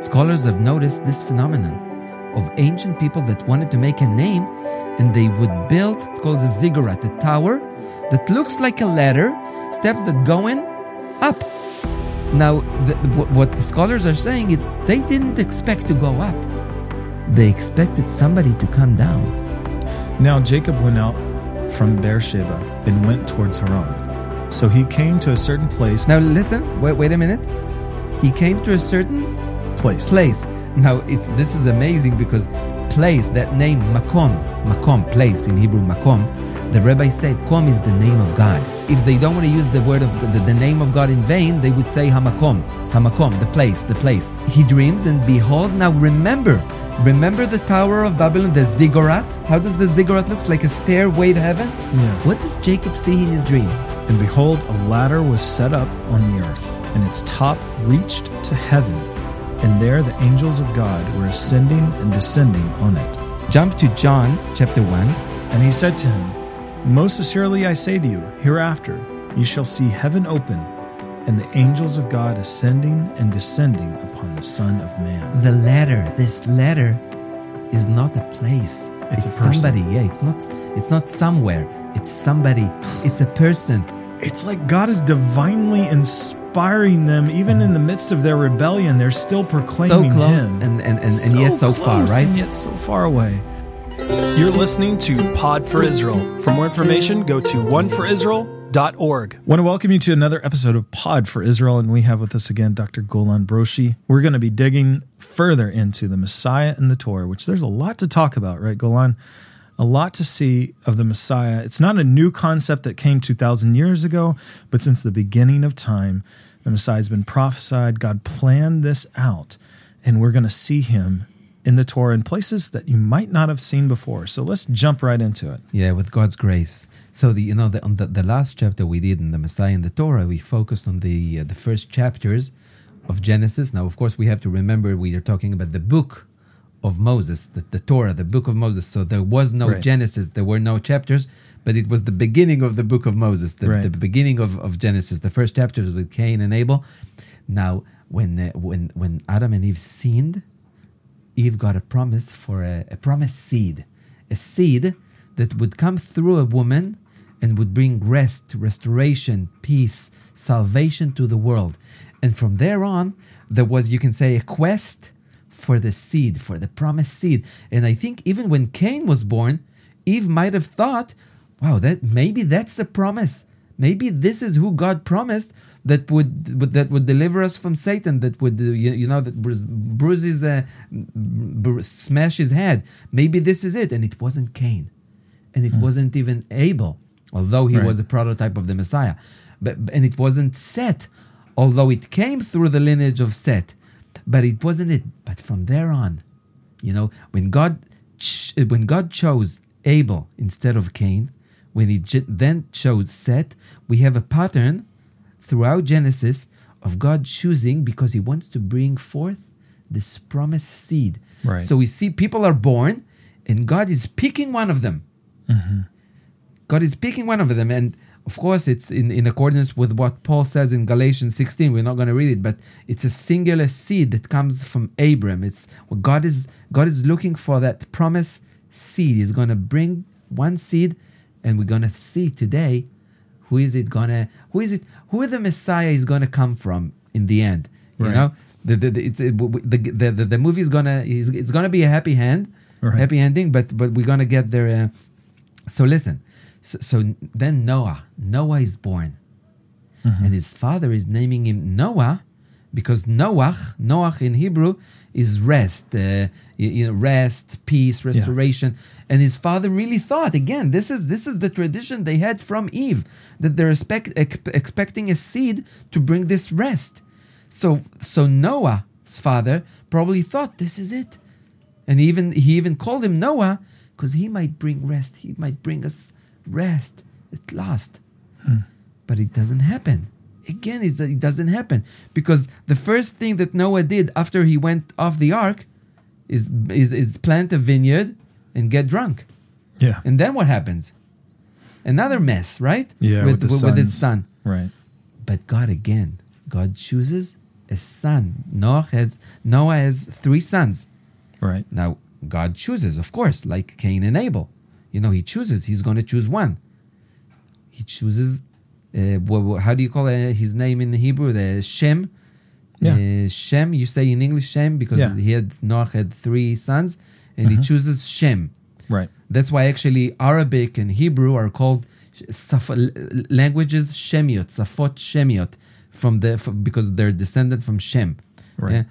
Scholars have noticed this phenomenon of ancient people that wanted to make a name and they would build, it's called a ziggurat, a tower that looks like a ladder, steps that go in up. Now, the, what the scholars are saying is they didn't expect to go up. They expected somebody to come down. Now Jacob went out from Beersheba and went towards Haran. So he came to a certain place. Now listen, wait, wait a minute. He came to a certain place. Place. Now it's this is amazing because place, that name Makom, Makom, place in Hebrew Makom, the rabbi said Kom is the name of God. If they don't want to use the word of the, the name of God in vain, they would say Hamakom, Hamakom, the place, the place. He dreams and behold, now remember, Remember the Tower of Babylon, the ziggurat? How does the ziggurat look? Like a stairway to heaven? Yeah. What does Jacob see in his dream? And behold, a ladder was set up on the earth, and its top reached to heaven. And there the angels of God were ascending and descending on it. Jump to John chapter 1. And he said to him, Most assuredly I say to you, hereafter you shall see heaven open and the angels of God ascending and descending upon the Son of Man. The ladder, this ladder, is not a place. It's, it's a person. somebody. Yeah, it's not. It's not somewhere. It's somebody. It's a person. It's like God is divinely inspiring them, even in the midst of their rebellion. They're still proclaiming so close Him, and and, and, and yet so far, right? And yet so far away. You're listening to Pod for Israel. For more information, go to oneforisrael.org. want to welcome you to another episode of Pod for Israel, and we have with us again Dr. Golan Broshi. We're going to be digging further into the Messiah and the Torah, which there's a lot to talk about, right, Golan? A lot to see of the Messiah. It's not a new concept that came 2,000 years ago, but since the beginning of time, the Messiah has been prophesied. God planned this out, and we're going to see him in the Torah in places that you might not have seen before. So let's jump right into it. Yeah, with God's grace. So the you know the on the, the last chapter we did in the Messiah in the Torah, we focused on the uh, the first chapters of Genesis. Now, of course, we have to remember we are talking about the book of Moses, the, the Torah, the book of Moses. So there was no Right. Genesis, there were no chapters, but it was the beginning of the book of Moses, the, Right. the beginning of, of Genesis. The first chapters with Cain and Abel. Now, when uh, when when Adam and Eve sinned, Eve got a promise for a, a promised seed, a seed that would come through a woman and would bring rest, restoration, peace, salvation to the world. And from there on, there was, you can say, a quest for the seed, for the promised seed. And I think even when Cain was born, Eve might have thought, wow, that maybe that's the promise. Maybe this is who God promised that would, that would deliver us from Satan. That would uh, you, you know that bruise, bruise his, uh, smash his head. Maybe this is it, and it wasn't Cain, and it wasn't even Abel, although he Right. was a prototype of the Messiah. But and it wasn't Set, although it came through the lineage of Seth, but it wasn't it. But from there on, you know, when God when God chose Abel instead of Cain, when He j- then chose Seth, we have a pattern throughout Genesis of God choosing because He wants to bring forth this promised seed. Right. So we see people are born, and God is picking one of them. Mm-hmm. God is picking one of them, and of course, it's in, in accordance with what Paul says in Galatians 16. We're not going to read it, but it's a singular seed that comes from Abram. It's what God is God is looking for that promise seed. He's going to bring one seed, and we're going to see today who is it gonna who is it who the Messiah is going to come from in the end. You Right. know, the, the, the, it's the, the, the, the movie is gonna it's gonna be a happy hand, Right. happy ending, but but we're gonna get there. Uh, so listen, so, so then Noah, Noah is born, and his father is naming him Noah because Noach, Noach in Hebrew is rest, uh, you, know, rest, peace, restoration. And his father really thought again. This is this is the tradition they had from Eve that they're expect, ex- expecting a seed to bring this rest. So so Noah's father probably thought this is it, and even he even called him Noah because he might bring rest. He might bring us rest at last. Hmm. But it doesn't happen. Again, it's, it doesn't happen because the first thing that Noah did after he went off the ark is is, is plant a vineyard and get drunk. Yeah. And then what happens? Another mess, right? Yeah, with the with his son. Right. But God again, God chooses a son. Noah had Noah has three sons. Right. Now God chooses, of course, like Cain and Abel. You know, He chooses. He's going to choose one. He chooses. Uh, how do you call uh, his name in Hebrew? The Shem. Yeah. Uh, Shem. You say in English Shem because Yeah. he had Noah had three sons, and he chooses Shem. Right. That's why actually Arabic and Hebrew are called languages Shemiot, Safot Shemiot, from the f- because they're descended from Shem. Right.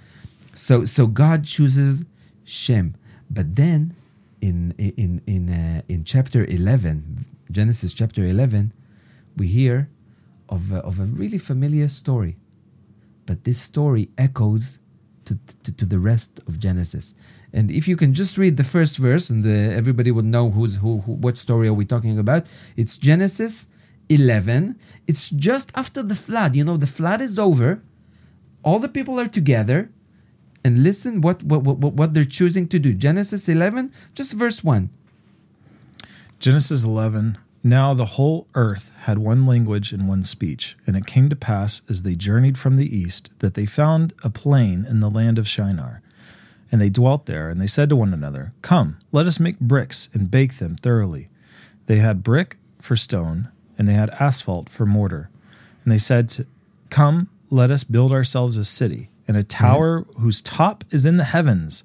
So so God chooses Shem, but then in in in uh, in chapter eleven, Genesis chapter eleven, we hear of a, of a really familiar story, but this story echoes to, to, to the rest of Genesis. And if you can just read the first verse, and the, everybody would know who's who, who, what story are we talking about. It's Genesis 11. It's just after the flood. You know, the flood is over. All the people are together, and listen what what what, what they're choosing to do. Genesis 11, just verse one. Genesis 11. Now the whole earth had one language and one speech. And it came to pass, as they journeyed from the east, that they found a plain in the land of Shinar. And they dwelt there, and they said to one another, Come, let us make bricks and bake them thoroughly. They had brick for stone, and they had asphalt for mortar. And they said, to, Come, let us build ourselves a city, and a tower whose top is in the heavens.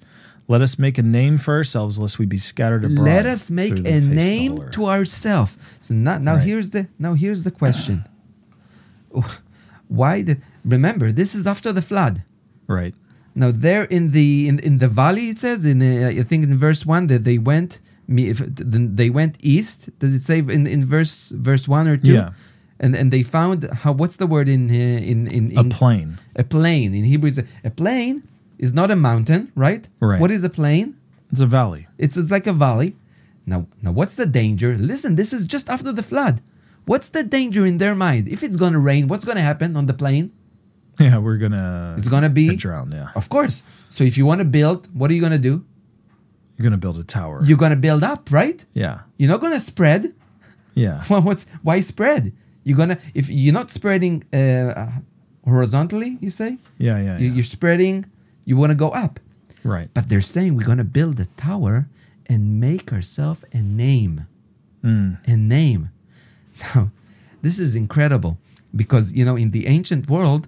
Let us make a name for ourselves, lest we be scattered abroad. Let us make a face of the name to ourselves. So now, now Right. here's the now here's the question. Why did remember this is after the flood? Right. Now there in the in, in the valley it says in uh, I think in verse one that they went me if they went east. Does it say in, in verse verse one or two? Yeah. And and they found how what's the word in uh, in in, A in plain. a plain in Hebrew is a, a plain is not a mountain right Right. what is a plain It's a valley. it's, it's like a valley. Now, now, what's the danger? Listen, this is just after the flood. What's the danger in their mind? If it's gonna rain, what's gonna happen on the plain? Yeah, we're gonna. It's gonna be drowned. Yeah, Of course. So if you want to build, what are you gonna do? you're gonna build a tower. You're gonna build up, right? yeah, You're not gonna spread. yeah, Well, what's why spread? You're gonna if you're not spreading uh, horizontally, you say yeah, yeah. You- yeah. you're spreading. You want to go up. right. But they're saying we're gonna build a tower and make ourselves a name. Mm, a name. Now, this is incredible because you know in the ancient world,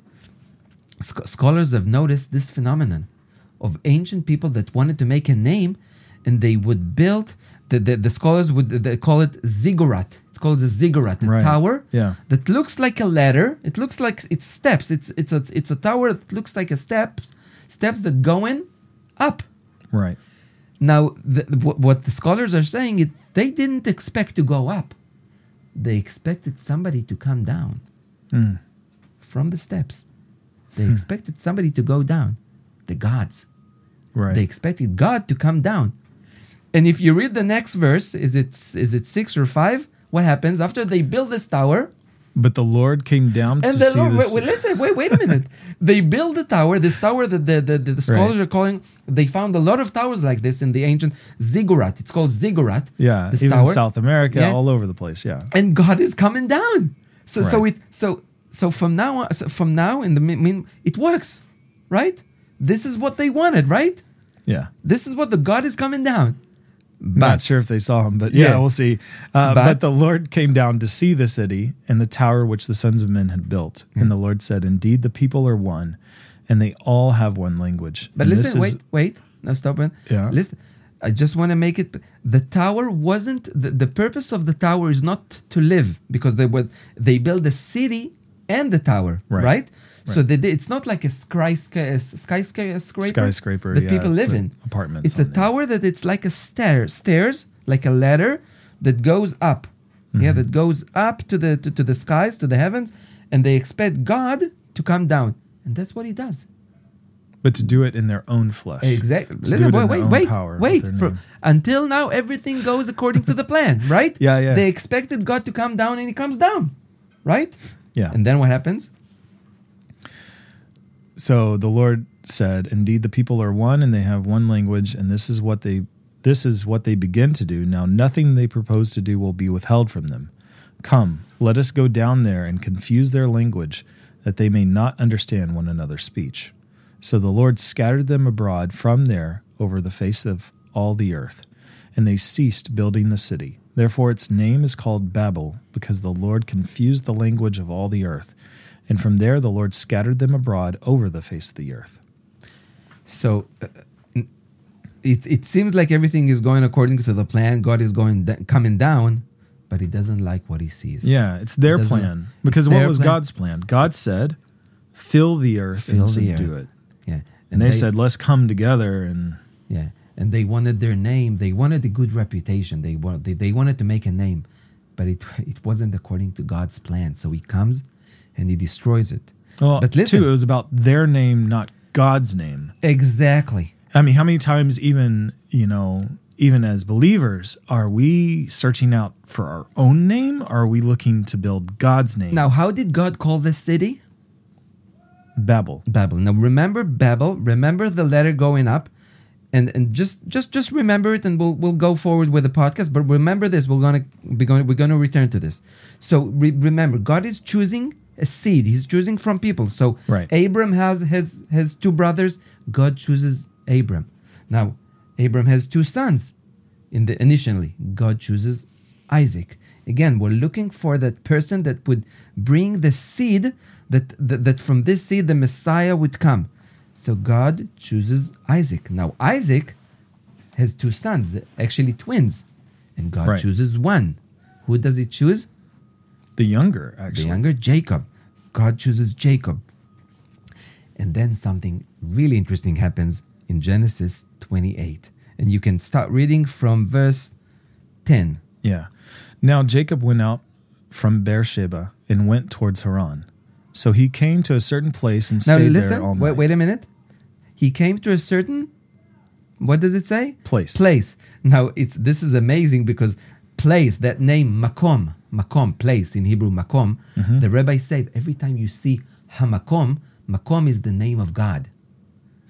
sc- scholars have noticed this phenomenon of ancient people that wanted to make a name, and they would build. The, the, the scholars would they call it ziggurat. It's called the ziggurat, a Right. tower Yeah. that looks like a ladder. It looks like it's steps. It's it's a it's a tower that looks like a steps steps that go in up. right. Now, the, what, what the scholars are saying is they didn't expect to go up. They expected somebody to come down Mm, from the steps. They expected somebody to go down. The gods. right. They expected God to come down. And if you read the next verse, is it is it six or five? What happens after they build this tower? but the Lord came down to And the see Lord, this. wait, wait, listen, wait, wait a minute. they build the tower. This tower that the, the, the, the scholars Right. are calling. They found a lot of towers like this in the ancient ziggurat. It's called ziggurat. yeah, this even tower. South America, Yeah. all over the place. Yeah, and God is coming down. So so it so so from now on, so from now in the mean it works, right? This is what they wanted, right? yeah. This is what the God is coming down. Not sure if they saw him, but yeah, Yeah. we'll see. Uh, But- but, the Lord came down to see the city and the tower which the sons of men had built. And the Lord said, Indeed, the people are one, and they all have one language. But And listen, is- wait, wait. Now stop it. Yeah. Listen. I just want to make it. The tower wasn't the, the purpose of the tower is not to live because they were they built the city and the tower, right? Right. So they it's not like a skyscraper, skyscraper, Skyscraper, that yeah, people live in. apartments It's a there. tower that it's like a stair, stairs, like a ladder that goes up. Yeah, Mm-hmm. that goes up to the to, to the skies, to the heavens, and they expect God to come down, and that's what He does. but to do it in their own flesh. Exactly. To do Listen, it in wait, their wait, own wait, power wait. For, until now, everything goes according to the plan, right? Yeah, yeah. They expected God to come down, and He comes down, right? Yeah. And then what happens? So the Lord said, "Indeed, the people are one, and they have one language, and this is what they this is what they begin to do. Now, nothing they propose to do will be withheld from them. Come, let us go down there and confuse their language, that they may not understand one another's speech. So the Lord scattered them abroad from there over the face of all the earth, and they ceased building the city. Therefore its name is called Babel, because the Lord confused the language of all the earth. And from there the Lord scattered them abroad over the face of the earth. So uh, it, it seems like everything is going according to the plan. God is going coming down, but he doesn't like what he sees. Yeah, it's their Doesn't- plan. Because what was plan. God plan? God said, "Fill the earth Fill and subdue earth. it." Yeah. And they, said, "Let's come together." And yeah. And they wanted their name. They wanted a good reputation. They wanted, they, they wanted to make a name, but it, it wasn't according to God's plan. So he comes and he destroys it. well, But listen- too, it was about their name, not God's name. Exactly. I mean, how many times, even you know, even as believers, are we searching out for our own name? Or are we looking to build God's name? Now, how did God call this city? Babel. Babel. Now remember Babel. Remember the letter going up, and and just just just remember it, and we'll we'll go forward with the podcast. But remember this: we're gonna be going we're gonna return to this. So re- remember, God is choosing a seed. He's choosing from people. So Right. Abram has his his two brothers. God chooses Abram. Now Abram has two sons. In the initially, God chooses Isaac. Again, we're looking for that person that would bring the seed that, that that from this seed the Messiah would come. So God chooses Isaac. Now Isaac has two sons, actually twins, and God Right. chooses one. Who does he choose? The younger, actually. The younger Jacob. God chooses Jacob. And then something really interesting happens in Genesis 28. And you can start reading from verse 10. Yeah. Now Jacob went out from Beersheba and went towards Haran. So he came to a certain place and Now stayed listen, there all night. wait, wait a minute. He came to a certain what does it say? Place. Place. Now it's this is amazing because place, that name Makom, Makom, place in Hebrew Makom, Mm-hmm. the rabbis say every time you see Hamakom, Makom is the name of God.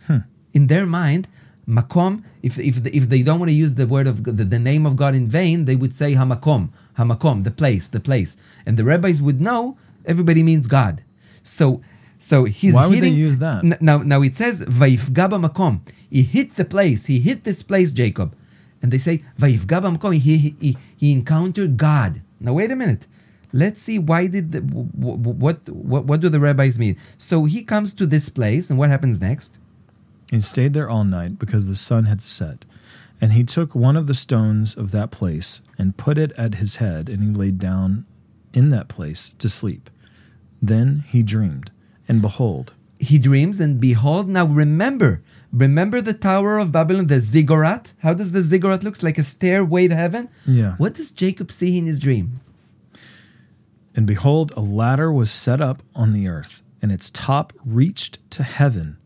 Hmm. In their mind, Makom, if if if they don't want to use the word of the, the name of God in vain, they would say Hamakom, Hamakom, the place, the place, and the rabbis would know everybody means God. So, so he's Why would they use that? N- Now, now it says Vaifga makom. He hit the place. He hit this place, Jacob, and they say Vaifga makom. He, he he he encountered God. Now wait a minute. Let's see why did the, what what what do the rabbis mean? So he comes to this place, and what happens next? He stayed there all night because the sun had set. And he took one of the stones of that place and put it at his head, and he laid down in that place to sleep. Then he dreamed, and behold, He dreams, and behold, now remember, remember the Tower of Babylon, the ziggurat. How does the ziggurat looks like a stairway to heaven? Yeah. What does Jacob see in his dream? and behold, a ladder was set up on the earth, and its top reached to heaven,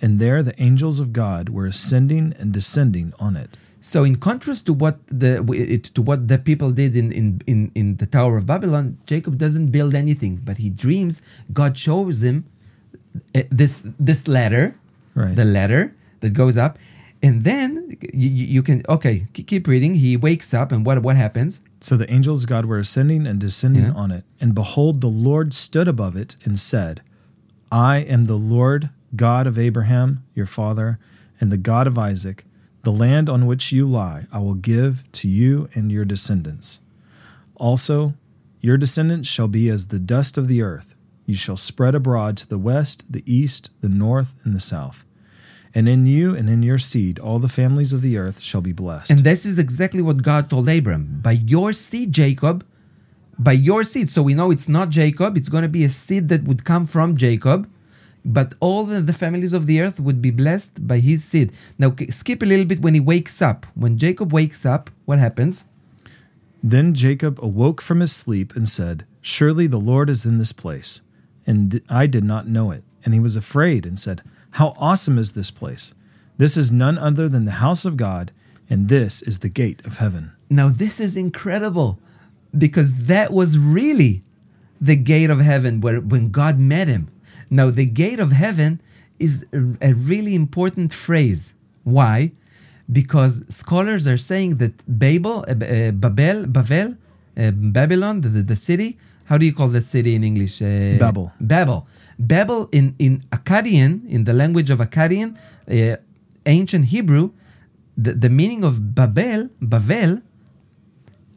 and there the angels of God were ascending and descending on it. So, in contrast to what the it, to what the people did in, in, in, in the Tower of Babylon, Jacob doesn't build anything, but he dreams. God shows him uh, this this ladder, Right. the ladder that goes up, and then you, you can okay keep reading. He wakes up, and what what happens? So the angels of God were ascending and descending Yeah. on it. And behold, the Lord stood above it and said, I am the Lord God of Abraham, your father, and the God of Isaac. The land on which you lie, I will give to you and your descendants. Also, your descendants shall be as the dust of the earth. You shall spread abroad to the west, the east, the north, and the south. And in you and in your seed, all the families of the earth shall be blessed. And this is exactly what God told Abram. By your seed, Jacob, by your seed. So we know it's not Jacob, it's going to be a seed that would come from Jacob, but all the, the families of the earth would be blessed by his seed. Now, skip a little bit when he wakes up. When Jacob wakes up, what happens? Then Jacob awoke from his sleep and said, Surely the Lord is in this place, and I did not know it. And he was afraid and said, How awesome is this place! This is none other than the house of God, and this is the gate of heaven. Now, this is incredible because that was really the gate of heaven where when God met him. Now, the gate of heaven is a, really important phrase. Why? Because scholars are saying that Babel, uh, Babel, Babel, uh, Babylon, the, the city, How do you call that city in English? Uh, Babel. Babel. Babel in, in Akkadian, in the language of Akkadian, uh, ancient Hebrew, the, the meaning of Babel, Babel,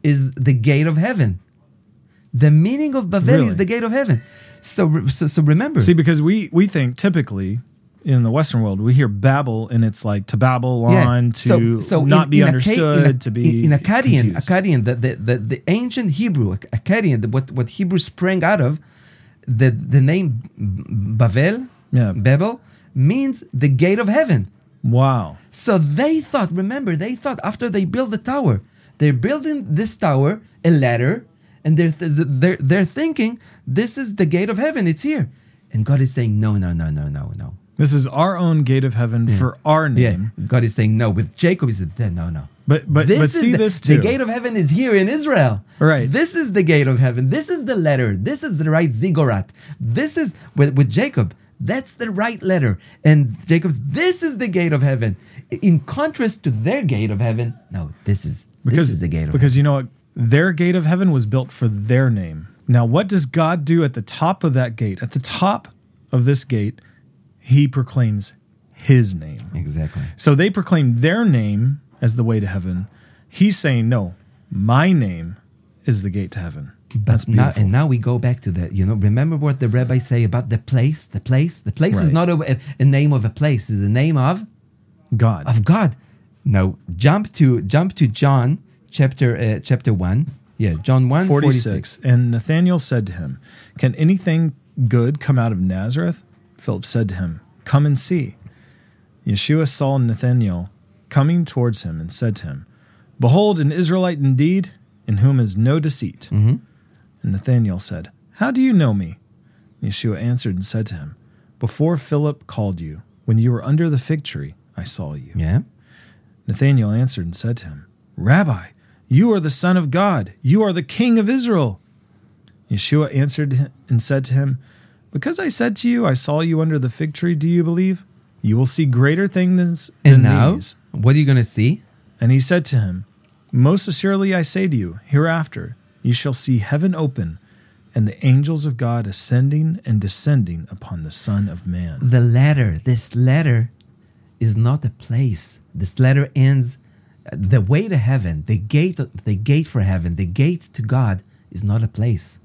is the gate of heaven. The meaning of Babel Really? is the gate of heaven. So, so, so remember. See, because we we think typically in the Western world we hear Babel and it's like to babble on, to so not in- be in understood, in, to be in, Akkadian, confused. Akkadian, the, the, the, the ancient Hebrew, Akkadian, what what Hebrew sprang out of, the the name Bavel, Yeah. Babel, means the gate of heaven. Wow. So they thought, remember, they thought after they built the tower, they're building this tower, a ladder, and they're, they're, they're thinking, this is the gate of heaven, it's here. And God is saying, no, no, no, no, no, no. This is our own gate of heaven for our Yeah, name. God is saying no. With Jacob, he said no, no. But but This but see the, this too. The gate of heaven is here in Israel. Right. This is the gate of heaven. This is the letter. This is the right ziggurat. This is with, with Jacob. That's the right letter. And Jacob's. This is the gate of heaven. In contrast to their gate of heaven, no. This is because this is the gate of because you know what their gate of heaven was built for their name. Now, what does God do at the top of that gate? At the top of this gate, He proclaims His name. Exactly. So they proclaim their name as the way to heaven. He's saying, "No, my name is the gate to heaven." That's now, beautiful. and now we go back to the, you know, remember what the rabbis say about the place? The place? The place is not a, a name of a place, it's a name of God. of God. Now jump to jump to John chapter uh, chapter one. Yeah, John 1 46. 46. And Nathanael said to him, Can anything good come out of Nazareth? Philip said to him, Come and see. Yeshua saw Nathanael coming towards him and said to him, Behold, an Israelite indeed, in whom is no deceit. Mm-hmm. And Nathanael said, How do you know me? Yeshua answered and said to him, Before Philip called you, when you were under the fig tree, I saw you. Yeah. Nathanael answered and said to him, Rabbi, you are the Son of God. You are the King of Israel. Yeshua answered and said to him, Because I said to you, I saw you under the fig tree, do you believe? You will see greater things than And now, these. what are you going to see? And he said to him, Most assuredly I say to you, hereafter you shall see heaven open, and the angels of God ascending and descending upon the Son of Man. The letter, this letter is not a place. This letter ends the way to heaven, the gate the gate for heaven, the gate to God is not a place.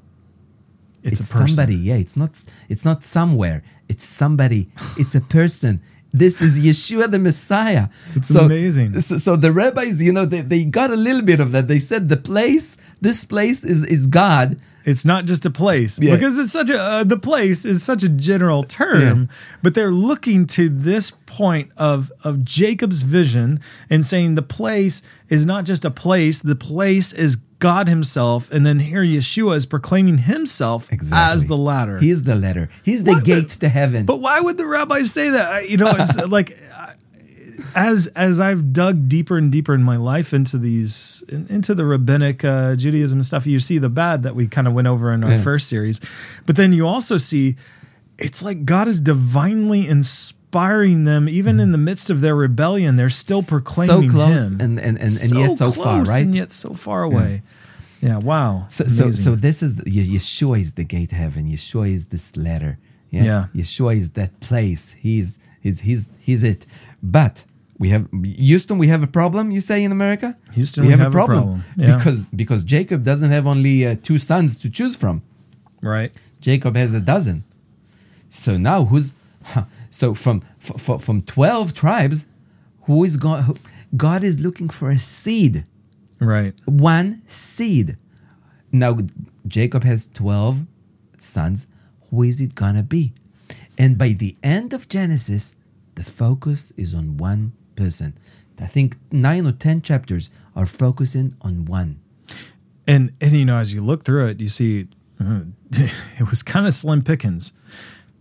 It's, a person. somebody. Yeah, it's not it's not somewhere. It's somebody. It's a person. This is Yeshua the Messiah. It's amazing. So, so the rabbis, you know, they, they got a little bit of that. They said the place, this place is is God. It's not just a place Yeah. because it's such a uh, the place is such a general term, but they're looking to this point of of Jacob's vision and saying the place is not just a place, the place is God himself and then here Yeshua is proclaiming himself as the ladder. He's the letter. He's the the- gate to heaven. But why would the rabbis say that? You know, it's like as as I've dug deeper and deeper in my life into these in- into the rabbinic uh, Judaism stuff, you see the bad that we kind of went over in our Yeah. first series, but then you also see it's like God is divinely inspiring them, even in the midst of their rebellion. They're still proclaiming so close Him, and, and, and, and yet so far, right? And yet so far away. Yeah. wow. So, so, Amazing. so this is Yeshua is the gate to heaven. Yeshua is this letter. Yeah? Yeah. Yeshua is that place. He's he's he's he's it. But we have Houston. We have a problem. You say in America, Houston, we have a problem. Yeah. because because Jacob doesn't have only uh, two sons to choose from. right. Jacob has a dozen. So now who's so from f- from twelve tribes, who is God? Who, God is looking for a seed Right. one seed. Now, Jacob has 12 sons. Who is it gonna be? And by the end of Genesis, the focus is on one person. I think nine or 10 chapters are focusing on one. and and you know as you look through it you see uh, it was kind of slim pickings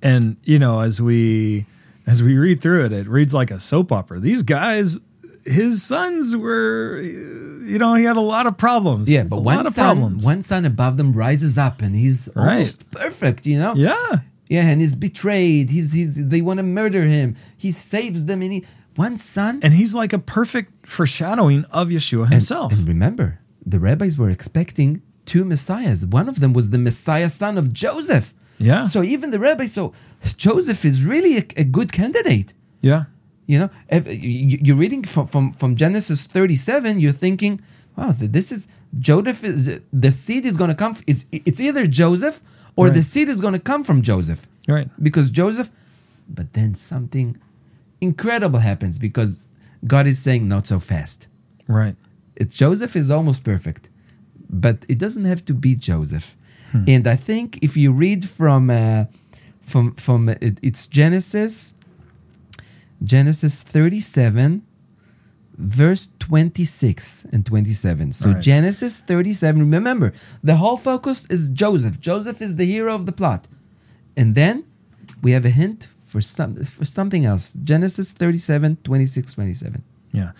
and you know as we as we read through it it reads like a soap opera these guys his sons were you know he had a lot of problems Yeah, but a one lot of son, problems one son above them rises up and he's Right. almost perfect, you know? yeah Yeah, and he's betrayed. He's he's they want to murder him. He saves them and he one son and he's like a perfect foreshadowing of yeshua And- himself And, remember, the rabbis were expecting two messiahs. One of them was the Messiah son of Joseph. Yeah. So even the rabbi, so Joseph is really a, a good candidate. Yeah. You know, if you- you're reading from, from, from Genesis 37, you're thinking, wow, this is Joseph. Is, the seed is going to come. Is it's either Joseph or the seed is going to come from Joseph Right. because Joseph. But then something incredible happens because God is saying not so fast. Right. It, Joseph is almost perfect, but it doesn't have to be Joseph. And I think if you read from uh, from from it, it's Genesis Genesis 37 verse 26 and 27. So right. Genesis 37 remember the whole focus is Joseph. Joseph is the hero of the plot. And then we have a hint for some for something else. Genesis 37 26 27. Yeah.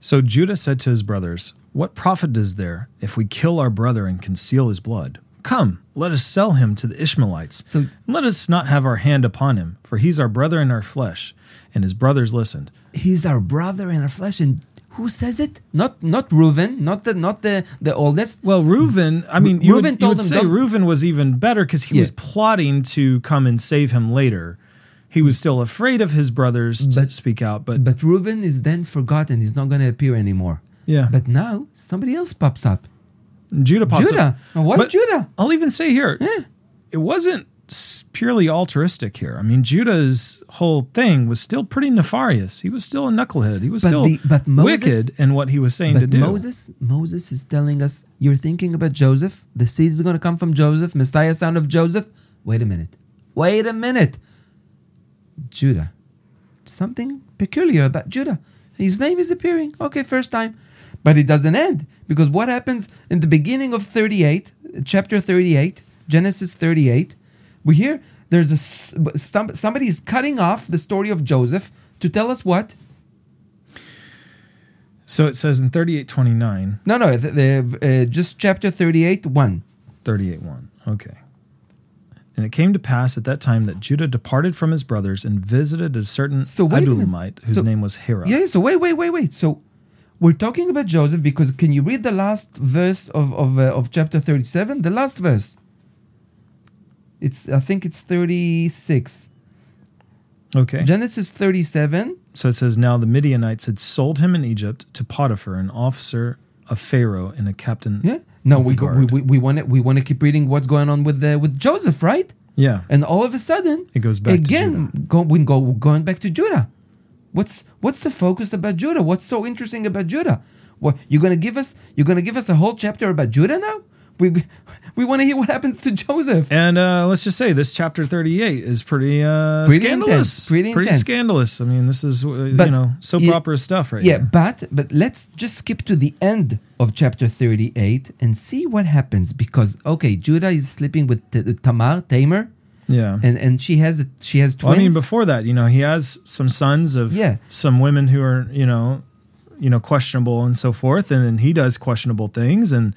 So Judah said to his brothers, What profit is there if we kill our brother and conceal his blood? Come, let us sell him to the Ishmaelites. So- let us not have our hand upon him, for he's our brother in our flesh. And his brothers listened. he's our brother in our flesh and who says it not not Reuven not the not the the oldest Well, Reuben, I mean, Ru- you would, you would say "Don't-" Reuben was even better because he Yeah. was plotting to come and save him later. He was still afraid of his brothers to But- speak out, but, but Reuven is then forgotten he's not going to appear anymore yeah. but now somebody else pops up Judah pops Judah up. What But Judah I'll even say here, Yeah. it wasn't purely altruistic here. I mean, Judah's whole thing was still pretty nefarious. He was still a knucklehead. He was But still the- but Moses- wicked in what he was saying to but do. Moses Moses is telling us you're thinking about Joseph the seed is going to come from Joseph Messiah son of Joseph wait a minute wait a minute Judah something peculiar about Judah his name is appearing okay first time but it doesn't end because what happens in the beginning of 38 chapter 38 Genesis 38 we hear there's a somebody is cutting off the story of Joseph to tell us what so it says in 3829, No, no, the, the, uh, just chapter 38, 1. 38 1. Okay. And it came to pass at that time that Judah departed from his brothers and visited a certain So. Adullamite, whose So- name was Hira. Yeah, so wait, wait, wait, wait. So we're talking about Joseph because can you read the last verse of, of, uh, of chapter 37? The last verse. It's I think it's 36. Okay. Genesis 37. So it says, Now the Midianites had sold him in Egypt to Potiphar, an officer of Pharaoh and a captain. Yeah. No, we go, we we we want to we want to keep reading what's going on with the, with Joseph, right? Yeah. And all of a sudden, It goes back again. go, we go going back to Judah. What's what's the focus about Judah? What's so interesting about Judah? What you're gonna give us? You're gonna give us a whole chapter about Judah now? We we want to hear what happens to Joseph. And uh, let's just say this chapter 38 is pretty, uh, Pretty scandalous. intense, pretty intense. scandalous. I mean, this is, uh, But you know, soap it- opera stuff right yeah, here. but but let's just skip to the end of chapter 38 and see what happens because okay, Judah is sleeping with T- Tamar, Tamar, Yeah. and and she has she has twins. Well, I mean, before that, you know, he has some sons of Yeah. some women who are, you know, you know, questionable and so forth, and then he does questionable things, and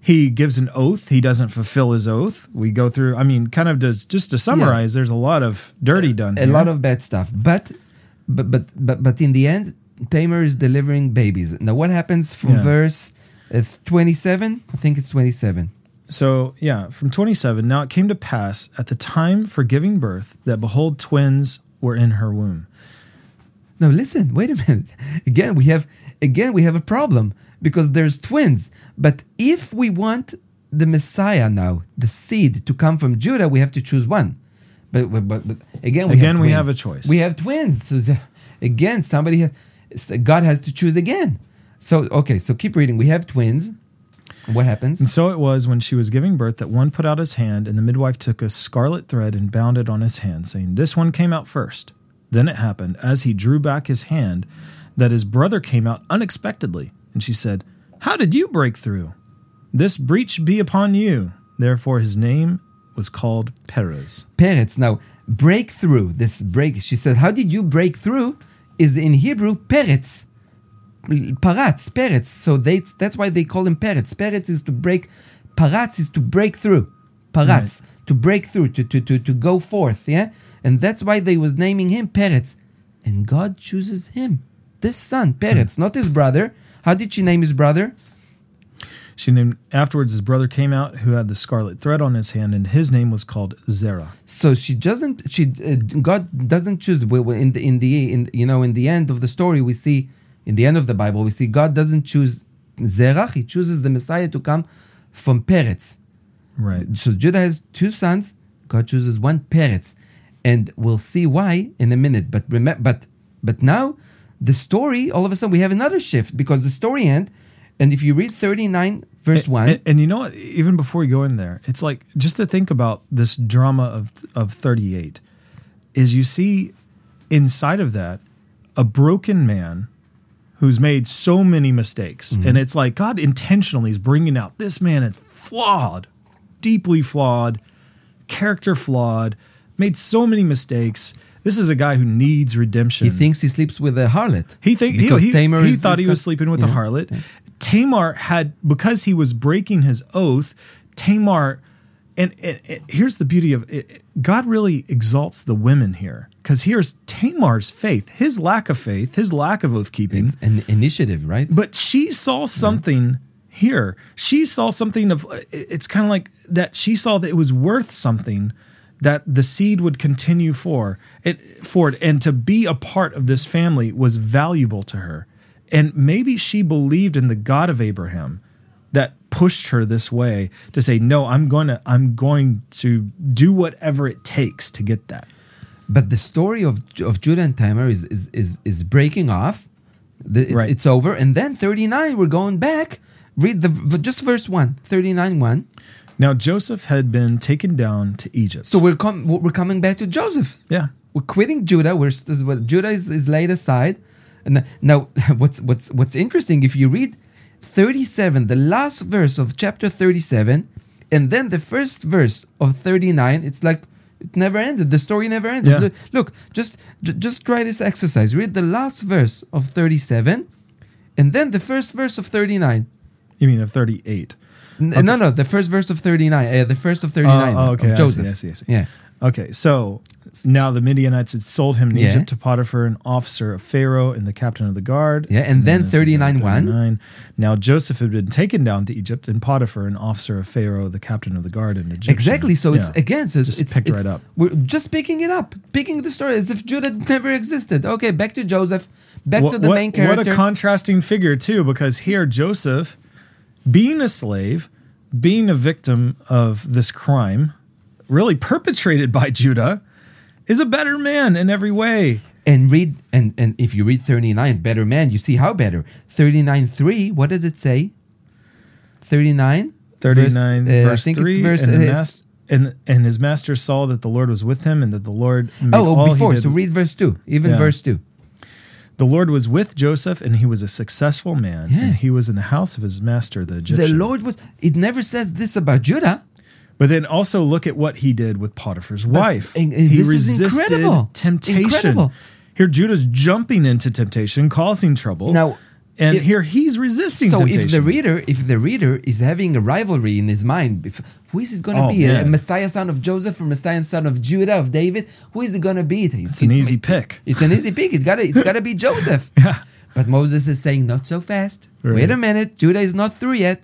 he gives an oath. He doesn't fulfill his oath. We go through. I mean, kind of does just to summarize. There's a lot of dirty done. a lot of bad stuff. But but but but but in the end, Tamar is delivering babies. Now, what happens from Yeah. verse uh, twenty-seven? I think it's twenty-seven. So, yeah, from 27, now it came to pass at the time for giving birth that behold, twins were in her womb. No, listen. Wait a minute. Again, we have again we have a problem because there's twins. But if we want the Messiah now, the seed to come from Judah, we have to choose one. But but but, but again, we Again, have we have a choice. We have twins. So, again, somebody God has to choose again. So okay, so keep reading. We have twins. What happens? And so it was when she was giving birth that one put out his hand, and the midwife took a scarlet thread and bound it on his hand, saying, This one came out first. Then it happened, as he drew back his hand, that his brother came out unexpectedly. And she said, How did you break through? This breach be upon you. Therefore his name was called Perez. Perez. Now, breakthrough. This break. She said, "How did you break through?" Is in Hebrew Peretz. Paratz, Peretz. So they, that's why they call him Peretz. Peretz is to break. Paratz is to break through. Paratz to break through, to, to to to go forth. Yeah, and that's why they was naming him Peretz. And God chooses him, this son Peretz, not his brother. How did she name his brother? She named afterwards his brother came out who had the scarlet thread on his hand, and his name was called Zerah. So she doesn't. She uh, God doesn't choose. In the in the in you know in the end of the story, we see in the end of the Bible, we see God doesn't choose Zerach. He chooses the Messiah to come from Peretz. Right. So Judah has two sons. God chooses one Peretz, and we'll see why in a minute. But remember, but but now the story all of a sudden we have another shift because the story end, and if you read thirty nine verse one, And, and you know what? Even before we go in there, it's like just to think about this drama of of 38 is you see inside of that a broken man who's made so many mistakes, mm-hmm. and it's like God intentionally is bringing out this man is flawed, deeply flawed, character flawed, made so many mistakes. This is a guy who needs redemption. he thinks he sleeps with a harlot. He think he, he, Tamar he thought he was sleeping with Yeah. a harlot. Tamar had because he was breaking his oath. Tamar, and, and, and here's the beauty of it. God really exalts the women here because here's Tamar's faith, his lack of faith, his lack of oath keeping. It's an initiative, right? But she saw something here. She saw something of uh, it's kind of like that she saw that it was worth something that the seed would continue for it forward and to be a part of this family was valuable to her. And maybe she believed in the God of Abraham pushed her this way to say no I'm going to I'm going to do whatever it takes to get that. But the story of of Judah and Tamar is is is, is breaking off. The, it- Right. It's over, and then thirty nine. We're going back. Read the just verse one. 39 one. Now Joseph had been taken down to Egypt. So we're com- we're coming back to Joseph. yeah. We're quitting Judah. We're Judah is, is laid aside. And now, what's what's what's interesting? If you read thirty seven, the last verse of chapter thirty seven, and then the first verse of thirty nine, it's like it never ended. The story never ended. Yeah. Look, just j- just try this exercise. Read the last verse of thirty seven, and then the first verse of thirty nine. You mean of 38. N- Okay. No, no, the first verse of thirty nine. Uh, the first of thirty nine. Oh, okay, I Of see, Joseph. I see, I see. Yeah. Okay, so now the Midianites had sold him in Yeah. Egypt to Potiphar, an officer of Pharaoh and the captain of the guard. Yeah, and then this- 39:1. 39. Now Joseph had been taken down to Egypt, and Potiphar, an officer of Pharaoh, the captain of the guard, and Egyptian. Exactly. So it's Yeah. again, so it's, Just it's picked it's- right up. We're just picking it up, picking the story as if Judah never existed. Okay, back to Joseph, back What- to the what- main character. What a contrasting figure too, because here Joseph, being a slave, being a victim of this crime, really perpetrated by Judah, is a better man in every way. and read and and if you read thirty nine, better man, you see how better. Thirty nine three. What does it say? Thirty nine. 39 uh, verse, I think 3 it's verse. and, uh, mas- and, and his master saw that the lord was with him and that the lord made oh, all oh, before. So read verse two. Even Yeah. verse two. the lord was with joseph and he was a successful man Yeah. and he was in the house of his master the egyptian The Lord was. It never says this about Judah. But then also look at what he did with potiphar's wife and- and he resisted incredible. temptation Incredible. here judah's jumping into temptation causing trouble Now, and if- here he's resisting So temptation if the reader, if the reader is having a rivalry in his mind, if, who is it going to Oh, be? A. Messiah son of Joseph or Messiah son of Judah of David? Who is it going to be? It's, it's an easy pick It's an easy pick. It got it's got to be Joseph. Yeah. But Moses is saying not so fast. Right. Wait a minute. Judah is not through yet.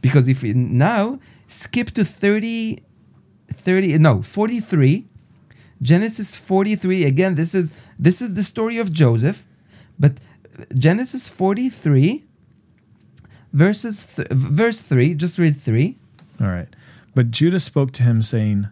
Because if now skip to 30 30 no, 43 Genesis 43 again this is this is the story of Joseph but Genesis 43 verses th- verse 3 just read 3 All right. But Judah spoke to him, saying,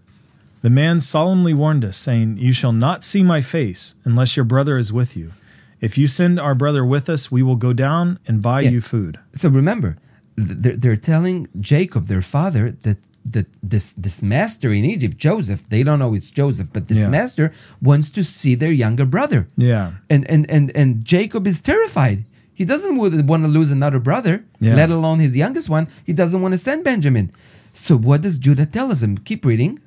The man solemnly warned us, saying, You shall not see my face unless your brother is with you. If you send our brother with us, we will go down and buy Yeah. you food. so remember they're, they're telling Jacob their father that that this this master in Egypt Joseph they don't know it's Joseph but this Yeah. master wants to see their younger brother Yeah. and and and and Jacob is terrified. He doesn't want to lose another brother, Yeah. let alone his youngest one. He doesn't want to send Benjamin. So what does Judah tell him? Keep reading.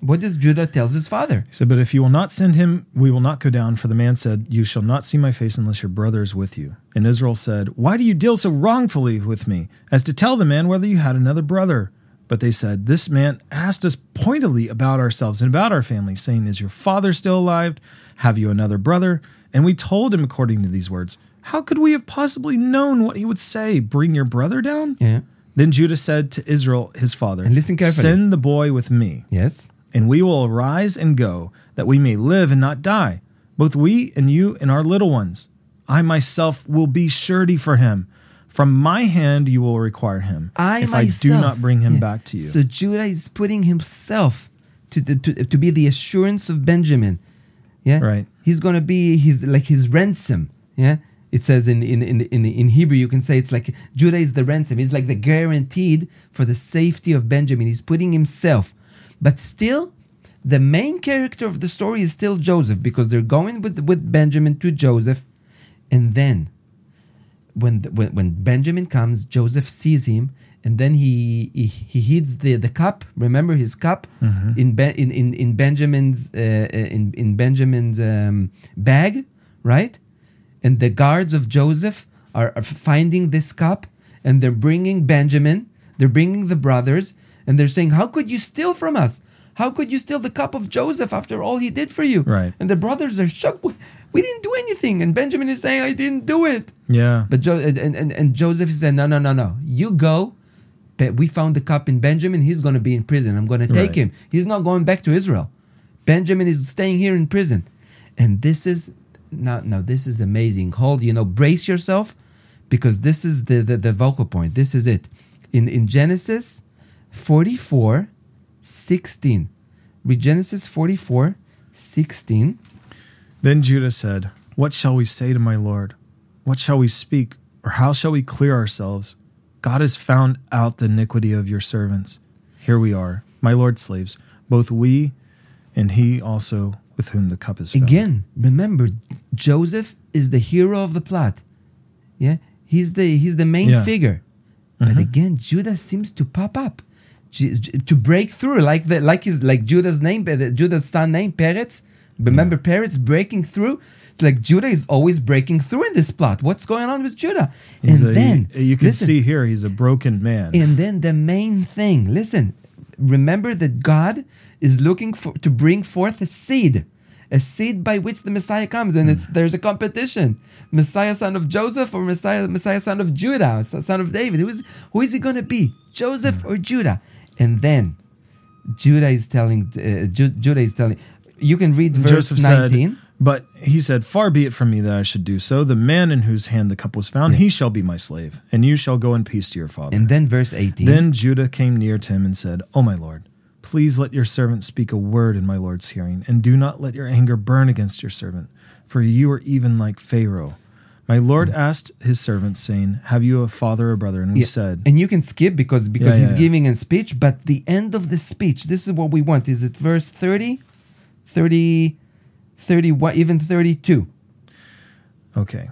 What does Judah tells his father? He said, But if you will not send him, we will not go down. For the man said, You shall not see my face unless your brother is with you. And Israel said, Why do you deal so wrongfully with me, as to tell the man whether you had another brother? But they said, This man asked us pointedly about ourselves and about our family, saying, Is your father still alive? Have you another brother? And we told him according to these words. How could we have possibly known what he would say? Bring your brother down? Yeah. Then Judah said to Israel, his father, And listen carefully. Send the boy with me, Yes. And we will arise and go, that we may live and not die, both we and you and our little ones. I myself will be surety for him. From my hand you will require him, I if myself, I do not bring him Yeah. back to you. So Judah is putting himself to, the, to to be the assurance of Benjamin. Yeah, Right. He's gonna be his like his ransom. Yeah, it says in in in in, in Hebrew you can say it's like Judah is the ransom. He's like the guaranteed for the safety of Benjamin. He's putting himself, but still. The main character of the story is still Joseph because they're going with, with Benjamin to Joseph, and then when, the, when when Benjamin comes, Joseph sees him, and then he he, he heeds the, the cup. Remember his cup in, ben, in in in Benjamin's uh, in in Benjamin's um, bag, right? And the guards of Joseph are, are finding this cup, and they're bringing Benjamin. They're bringing the brothers, and they're saying, "How could you steal from us? How could you steal the cup of Joseph after all he did for you?" Right. And the brothers are shocked. We, we didn't do anything, and Benjamin is saying, "I didn't do it." yeah. But jo- and, and, and Joseph said, no, no, no, no. You go. But we found the cup in Benjamin. He's going to be in prison. I'm going to take Right. him. He's not going back to Israel. Benjamin is staying here in prison. And this is now, now this is amazing. Hold, you know, brace yourself because this is the, the, the vocal point. This is it. In, in Genesis 44, 16. Read Genesis 44, 16. Then Judah said, What shall we say to my Lord? What shall we speak, or how shall we clear ourselves? God has found out the iniquity of your servants. Here we are, my Lord's slaves, both we and he also with whom the cup is found. Again, remember, Joseph is the hero of the plot. Yeah, he's the he's the main Yeah. figure. But mm-hmm. again, Judah seems to pop up, to break through, like the like his like Judah's name, Judah's son name, Peretz. Remember Peretz breaking through. It's like Judah is always breaking through in this plot. What's going on with Judah? He's and a- then you, you can listen, see here he's a broken man. and then the main thing, listen, remember that God is looking for to bring forth a seed, a seed by which the Messiah comes, and it's mm. there's a competition: Messiah, son of Joseph, or Messiah, Messiah, son of Judah, son of David. Who is who is he going to be, Joseph mm. or Judah? And then Judah is telling, uh, Ju- Judah is telling. You can read verse Joseph nineteen. said, But he said, Far be it from me that I should do so. The man in whose hand the cup was found, he shall be my slave, and you shall go in peace to your father. and then verse eighteen. Then Judah came near to him and said, O my lord, please let your servant speak a word in my lord's hearing, and do not let your anger burn against your servant, for you are even like Pharaoh. My lord asked his servants, saying, Have you a father or brother? And we Yeah, said, and you can skip because because Yeah, he's yeah, yeah. giving a speech but the end of the speech this is what we want is it verse 30 30 31 even 32 Okay.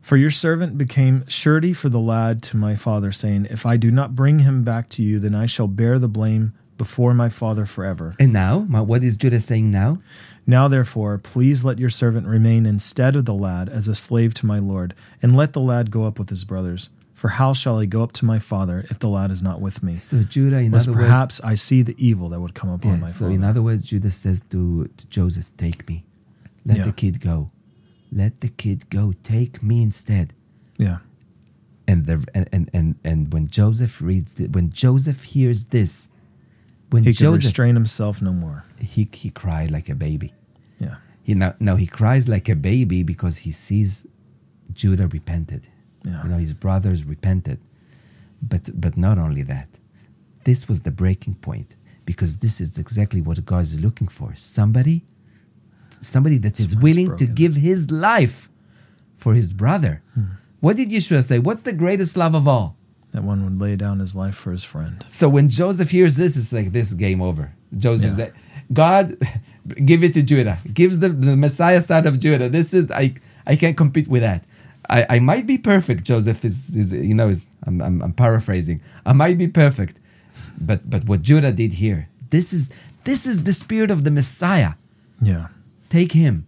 For your servant became surety for the lad to my father, saying, If I do not bring him back to you, then I shall bear the blame before my father forever. and now my, what is judah saying now Now, therefore, please let your servant remain instead of the lad as a slave to my lord, and let the lad go up with his brothers. For how shall I go up to my father if the lad is not with me? so judah in Lest other perhaps I see the evil that would come words upon yeah, my so father. in other words judah says to, to joseph take me let Yeah. the kid go let the kid go take me instead yeah, and the and and and, and when joseph reads the, when joseph hears this when he could joseph restrain himself no more. he, he cried like a baby Yeah, He now, now he cries like a baby because he sees Judah repented. Yeah. You know, his brothers repented. But but not only that. This was the breaking point because this is exactly what God is looking for. Somebody somebody that is willing to give his life for his brother. Hmm. What did Yeshua say? What's the greatest love of all? That one would lay down his life for his friend. So when Joseph hears this, it's like this game over. Joseph, Yeah. God, give it to Judah. Gives the, the Messiah son of Judah. This is I I can't compete with that. I, I might be perfect. Joseph is, is you know is I'm, I'm I'm paraphrasing. I might be perfect, but but what Judah did here, this is this is the spirit of the Messiah. Yeah, Take him.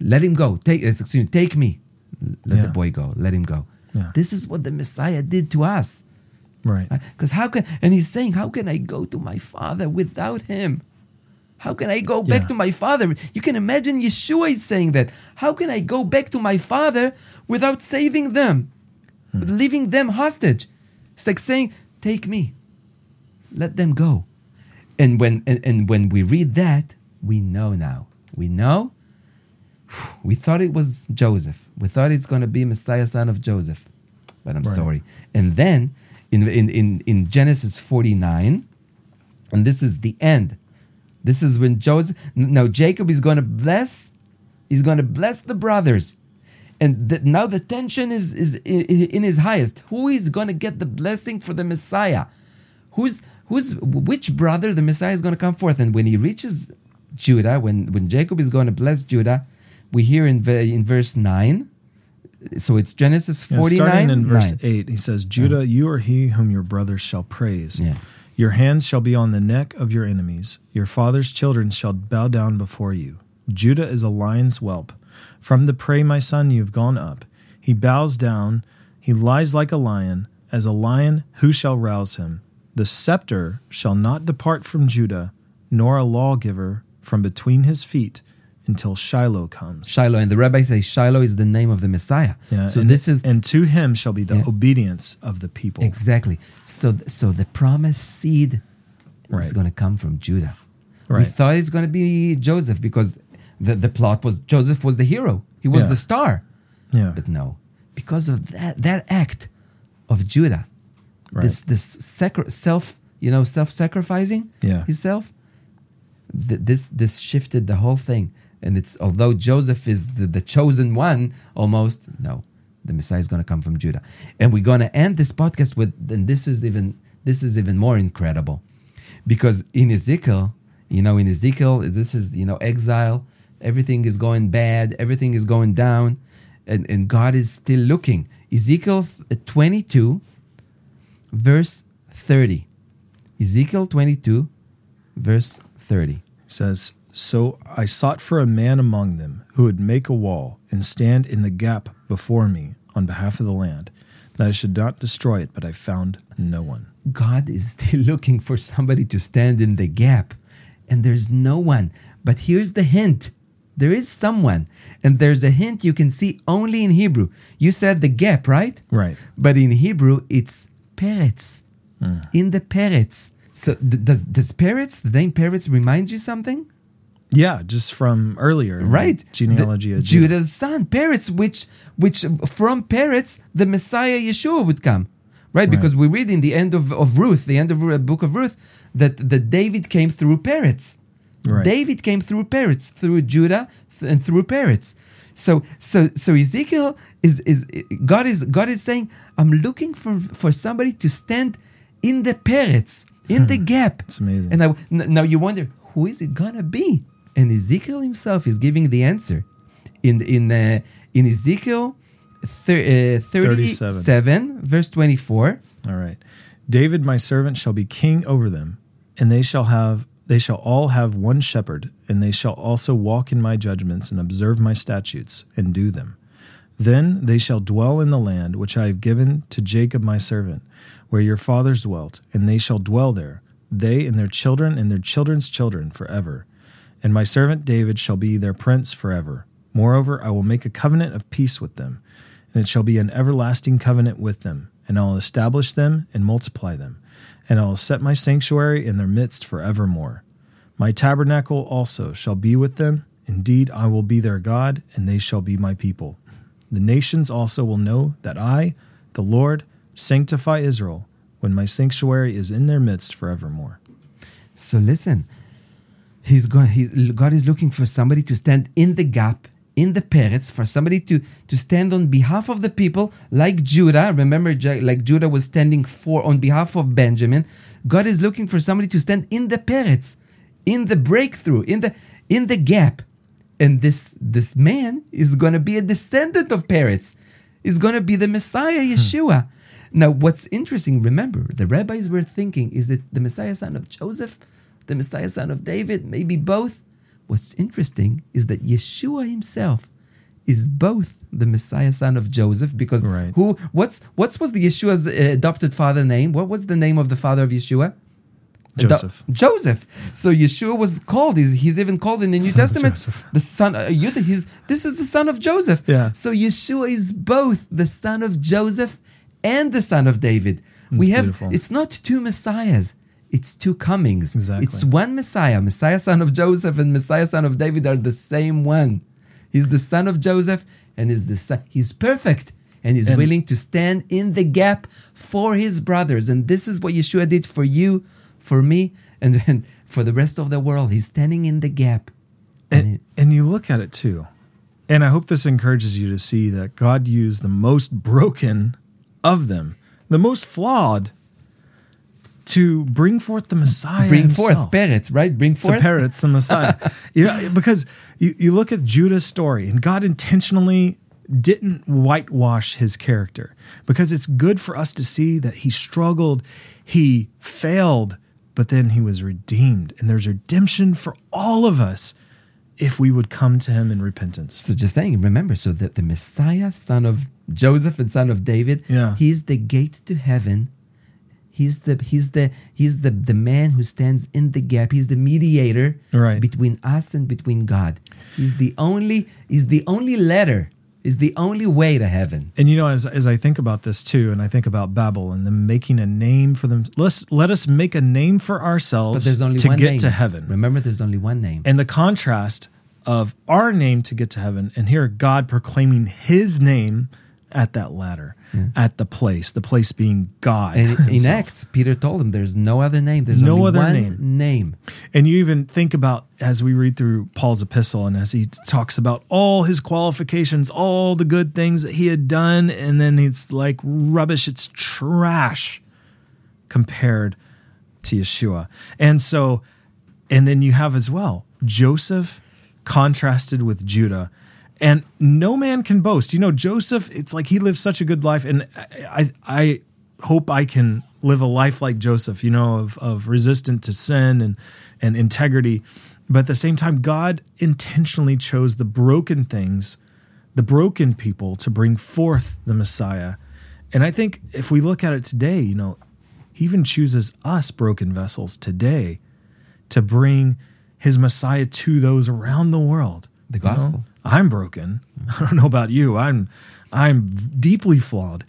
Let him go. Take excuse me. Take me. Let Yeah. the boy go. Let him go. Yeah. This is what the Messiah did to us. right. Because how can and he's saying, How can I go to my father without him? How can I go back Yeah. to my father? You can imagine Yeshua is saying that. How can I go back to my father without saving them? Hmm. Leaving them hostage? It's like saying, "Take me, let them go." And when and, and when we read that, we know now. We know. We thought it was Joseph. We thought it's going to be Messiah, son of Joseph, but I'm Right. sorry. And then in in in, in Genesis 49, and this is the end. This is when Joseph. Now Jacob is going to bless. He's going to bless the brothers, and the, now the tension is is i- i- in his highest. Who is going to get the blessing for the Messiah? Who's who's which brother the Messiah is going to come forth? And when he reaches Judah, when when Jacob is going to bless Judah, we hear in in verse nine. So it's Genesis Yeah, forty starting in verse 8, he says, Judah, you are he whom your brothers shall praise. Yeah. Your hands shall be on the neck of your enemies. Your father's children shall bow down before you. Judah is a lion's whelp. From the prey, my son, you have gone up. He bows down. He lies like a lion. As a lion, who shall rouse him? The scepter shall not depart from Judah, nor a lawgiver from between his feet until Shiloh comes. Shiloh, and the rabbi says Shiloh is the name of the Messiah. Yeah, so and, this is and to him shall be the Yeah. obedience of the people. Exactly. So, so the promised seed is going to come from Judah. We Right. thought it's going to be Joseph because the, the plot was Joseph was the hero. He was Yeah. the star. Yeah, But no, because of that that act of Judah, this this sacri- self you know self sacrificing Yeah. himself. Th- this this shifted the whole thing, and it's although Joseph is the, the chosen one almost no, the Messiah is going to come from Judah, and we're going to end this podcast with and this is even this is even more incredible, because in Ezekiel, you know, in Ezekiel this is you know exile, everything is going bad, everything is going down, and and God is still looking. Ezekiel twenty two, verse thirty. Ezekiel 22, verse 30. Says, So I sought for a man among them who would make a wall and stand in the gap before me on behalf of the land, that I should not destroy it, but I found no one. God is still looking for somebody to stand in the gap, and there's no one. But here's the hint there is someone, and there's a hint you can see only in Hebrew. You said the gap, right? Right. But in Hebrew, it's peretz. Hmm. In the peretz. So th- does does peretz, the name peretz, remind you something? Yeah, just from earlier. right Genealogy The- of Judah. Judah's son Peretz which which from Peretz the Messiah Yeshua would come right because we read in the end of, of Ruth the end of the book of Ruth that that David came through Peretz Right. David came through Peretz through Judah and through Peretz so so so Ezekiel is is God is God is saying I'm looking for for somebody to stand in the Peretz in the hmm. gap It's amazing. and now, now you wonder who is it gonna be? And Ezekiel himself is giving the answer in in uh, in Ezekiel thir- uh, 37, 37. verse 24. All right. David, my servant, shall be king over them, and they shall have they shall all have one shepherd, and they shall also walk in my judgments and observe my statutes and do them. Then they shall dwell in the land which I have given to Jacob my servant, where your fathers dwelt, and they shall dwell there, they and their children and their children's children forever. And my servant David shall be their prince forever. Moreover, I will make a covenant of peace with them, and it shall be an everlasting covenant with them, and I will establish them and multiply them, and I will set my sanctuary in their midst forevermore. My tabernacle also shall be with them. Indeed, I will be their God, and they shall be my people. The nations also will know that I, the Lord, sanctify Israel, when my sanctuary is in their midst forevermore. So listen, he's going. He's, God is looking for somebody to stand in the gap, in the Peretz, for somebody to to stand on behalf of the people, like Judah. Remember, like Judah was standing for on behalf of Benjamin. God is looking for somebody to stand in the Peretz, in the breakthrough, in the in the gap, and this this man is going to be a descendant of Peretz. Is going to be the Messiah, hmm. Yeshua. Now, what's interesting, remember, the rabbis were thinking, is it the Messiah son of Joseph, the Messiah son of David, maybe both? What's interesting is that Yeshua himself is both the Messiah son of Joseph, because Right. who what's what's was the Yeshua's uh, adopted father name? What was the name of the father of Yeshua? Joseph. Joseph. So Yeshua was called. He's, he's even called in the New Son Testament the son. Uh, you, he's, this is the son of Joseph. Yeah. So Yeshua is both the son of Joseph and the son of David. we have beautiful. it's not two messiahs it's two comings. Exactly. it's one messiah. Messiah son of joseph and messiah son of david are the same one. He's the son of joseph and is the son he's perfect and he's And- willing to stand in the gap for his brothers. And this is what yeshua did for you for me and then for the rest of the world. He's standing in the gap. And and, and you look at it too. And i hope this encourages you to see that god used the most broken of them the most flawed to bring forth the messiah bring himself. forth Peretz right bring to forth Peretz the messiah yeah because you, you look at judah's story and god intentionally didn't whitewash his character because it's good for us to see that he struggled he failed but then he was redeemed and there's redemption for all of us if we would come to him in repentance So just saying, remember, so that the Messiah, son of Joseph and son of David, Yeah. he's the gate to heaven. He's the he's the he's the the man who stands in the gap. He's the mediator Right. between us and between God. He's the only he's the only letter. Is the only way to heaven. And you know, as as I think about this too, and I think about Babel and them making a name for them, let's let us make a name for ourselves But there's only to one get name. to heaven. Remember, there's only one name. and the contrast of our name to get to heaven, and here God proclaiming His name at that ladder, at the place, the place being God. And in. Acts, Peter told him, "There's no other name. There's No other name. name. And you even think about as we read through Paul's epistle and as he talks about all his qualifications, all the good things that he had done, and then it's like rubbish, it's trash compared to Yeshua. And so, and then you have as well Joseph contrasted with Judah. And no man can boast. You know, Joseph, it's like he lived such a good life. And I, I, hope I can live a life like Joseph, you know, of, of resistant to sin and, and integrity. But at the same time, God intentionally chose the broken things, the broken people to bring forth the Messiah. And I think if we look at it today, you know, he even chooses us broken vessels today to bring his Messiah to those around the world. The You know, gospel. I'm broken. I don't know about you. I'm I'm deeply flawed.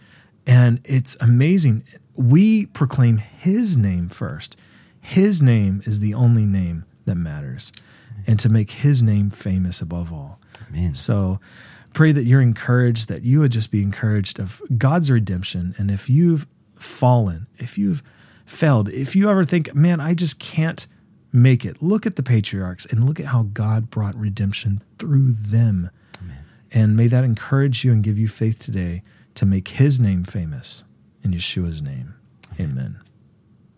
And it's amazing. We proclaim his name first. His name is the only name that matters. And to make his name famous above all. Amen. So pray that you're encouraged, that you would just be encouraged of God's redemption. And if you've fallen, if you've failed, if you ever think, man, I just can't make it, look at the patriarchs and look at how God brought redemption through them. And may that encourage you and give you faith today to make his name famous in Yeshua's name. Amen.